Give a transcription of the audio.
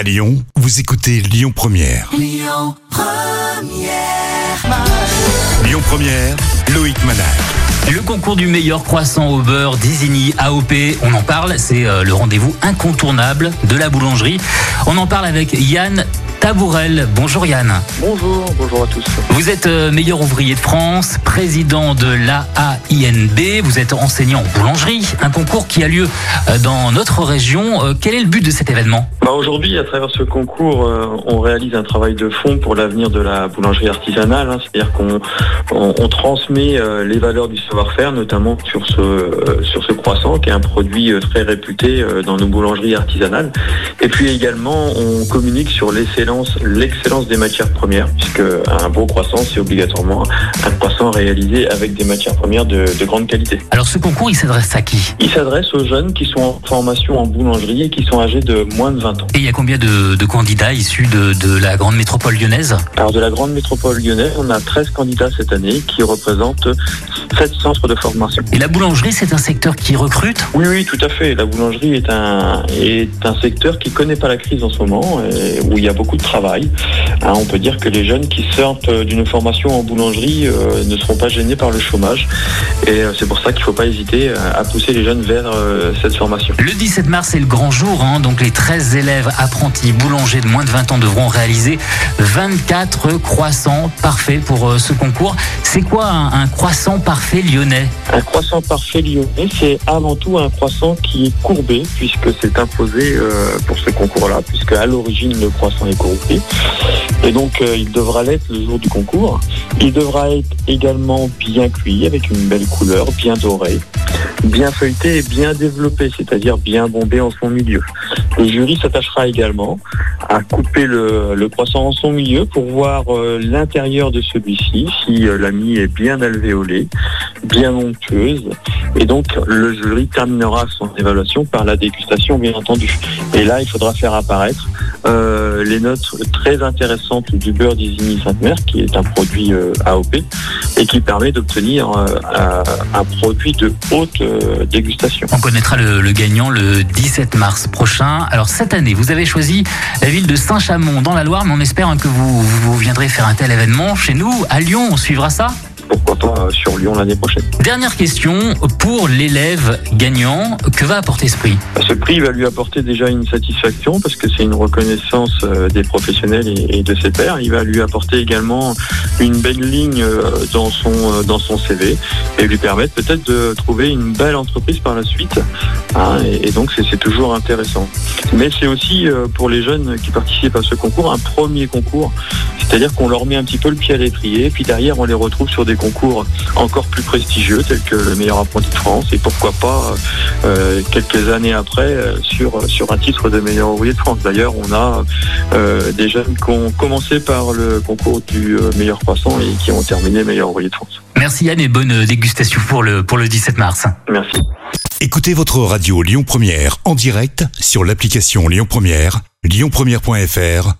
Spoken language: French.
À Lyon, vous écoutez Lyon Première. Lyon Première. Lyon Première, Loïc Manac. Le concours du meilleur croissant au beurre Désigny AOP, on en parle, c'est euh, le rendez-vous incontournable de la boulangerie. On en parle avec Yann Tabourel. Bonjour Yann. Bonjour, bonjour à tous. Vous êtes euh, meilleur ouvrier de France, président de l'AAINB, vous êtes enseignant en boulangerie, un concours qui a lieu euh, dans notre région. Euh, Quel est le but de cet événement? Bah, Aujourd'hui, à travers ce concours, on réalise un travail de fond pour l'avenir de la boulangerie artisanale. hein. C'est-à-dire qu'on on, on transmet les valeurs du savoir-faire, notamment sur ce, sur ce croissant, qui est un produit très réputé dans nos boulangeries artisanales. Et puis également, on communique sur l'excellence l'excellence des matières premières, puisque un beau croissant, c'est obligatoirement un croissant réalisé avec des matières premières de, de grande qualité. Alors ce concours, il s'adresse à qui? Il s'adresse aux jeunes qui sont en formation en boulangerie et qui sont âgés de moins de 20 ans. Et il y a combien de, de candidats issus de, de la grande métropole lyonnaise? Alors de la grande métropole lyonnaise, on a 13 candidats cette année qui représentent 7 centres de formation. Et la boulangerie, c'est un secteur qui recrute? Oui, oui, tout à fait. La boulangerie est un, est un secteur qui connaît pas la crise en ce moment, et où il y a beaucoup de travail. Hein, on peut dire que les jeunes qui sortent euh, d'une formation en boulangerie euh, ne seront pas gênés par le chômage. Et euh, c'est pour ça qu'il ne faut pas hésiter à pousser les jeunes vers euh, cette formation. Le 17 mars, c'est le grand jour, hein, donc les 13 élèves apprentis boulangers de moins de 20 ans devront réaliser 24 croissants parfaits pour euh, ce concours. C'est quoi un, un croissant parfait lyonnais? Un croissant parfait lyonnais, c'est avant tout un croissant qui est courbé, puisque c'est imposé pour ce concours-là, puisque à l'origine le croissant est courbé. Et donc euh, il devra l'être le jour du concours. Il devra être également bien cuit, avec une belle couleur, bien doré, bien feuilleté et bien développé, c'est-à-dire bien bombé en son milieu. Le jury s'attachera également à couper le, croissant en son milieu pour voir euh, l'intérieur de celui-ci, si euh, la mie est bien alvéolée, bien onctueuse. Et donc, le jury terminera son évaluation par la dégustation, bien entendu. Et là, il faudra faire apparaître euh, les notes très intéressantes du beurre d'Isigny Sainte-Mère, qui est un produit euh, AOP, et qui permet d'obtenir euh, un, produit de haute dégustation. On connaîtra le, gagnant le 17 mars prochain. Alors cette année, vous avez choisi la ville de Saint-Chamond dans la Loire, mais on espère que vous viendrez faire un tel événement chez nous, à Lyon. On suivra ça Euh, sur Lyon l'année prochaine. Dernière question pour l'élève gagnant. Que va apporter ce prix? Ce prix va lui apporter déjà une satisfaction parce que c'est une reconnaissance euh, des professionnels et, de ses pairs. Il va lui apporter également une belle ligne euh, dans son dans son CV et lui permettre peut-être de trouver une belle entreprise par la suite. Hein, et, donc c'est toujours intéressant. Mais c'est aussi pour les jeunes qui participent à ce concours un premier concours, c'est-à-dire qu'on leur met un petit peu le pied à l'étrier, puis derrière on les retrouve sur des concours encore plus prestigieux tels que le meilleur apprenti de France et pourquoi pas euh, quelques années après euh, sur, sur un titre de meilleur ouvrier de France. D'ailleurs, on a euh, des jeunes qui ont commencé par le concours du meilleur croissant et qui ont terminé meilleur ouvrier de France. Merci Yann et bonne dégustation pour le, pour le 17 mars. Merci. Écoutez votre radio Lyon Première en direct sur l'application Lyon Première, lyonpremière.fr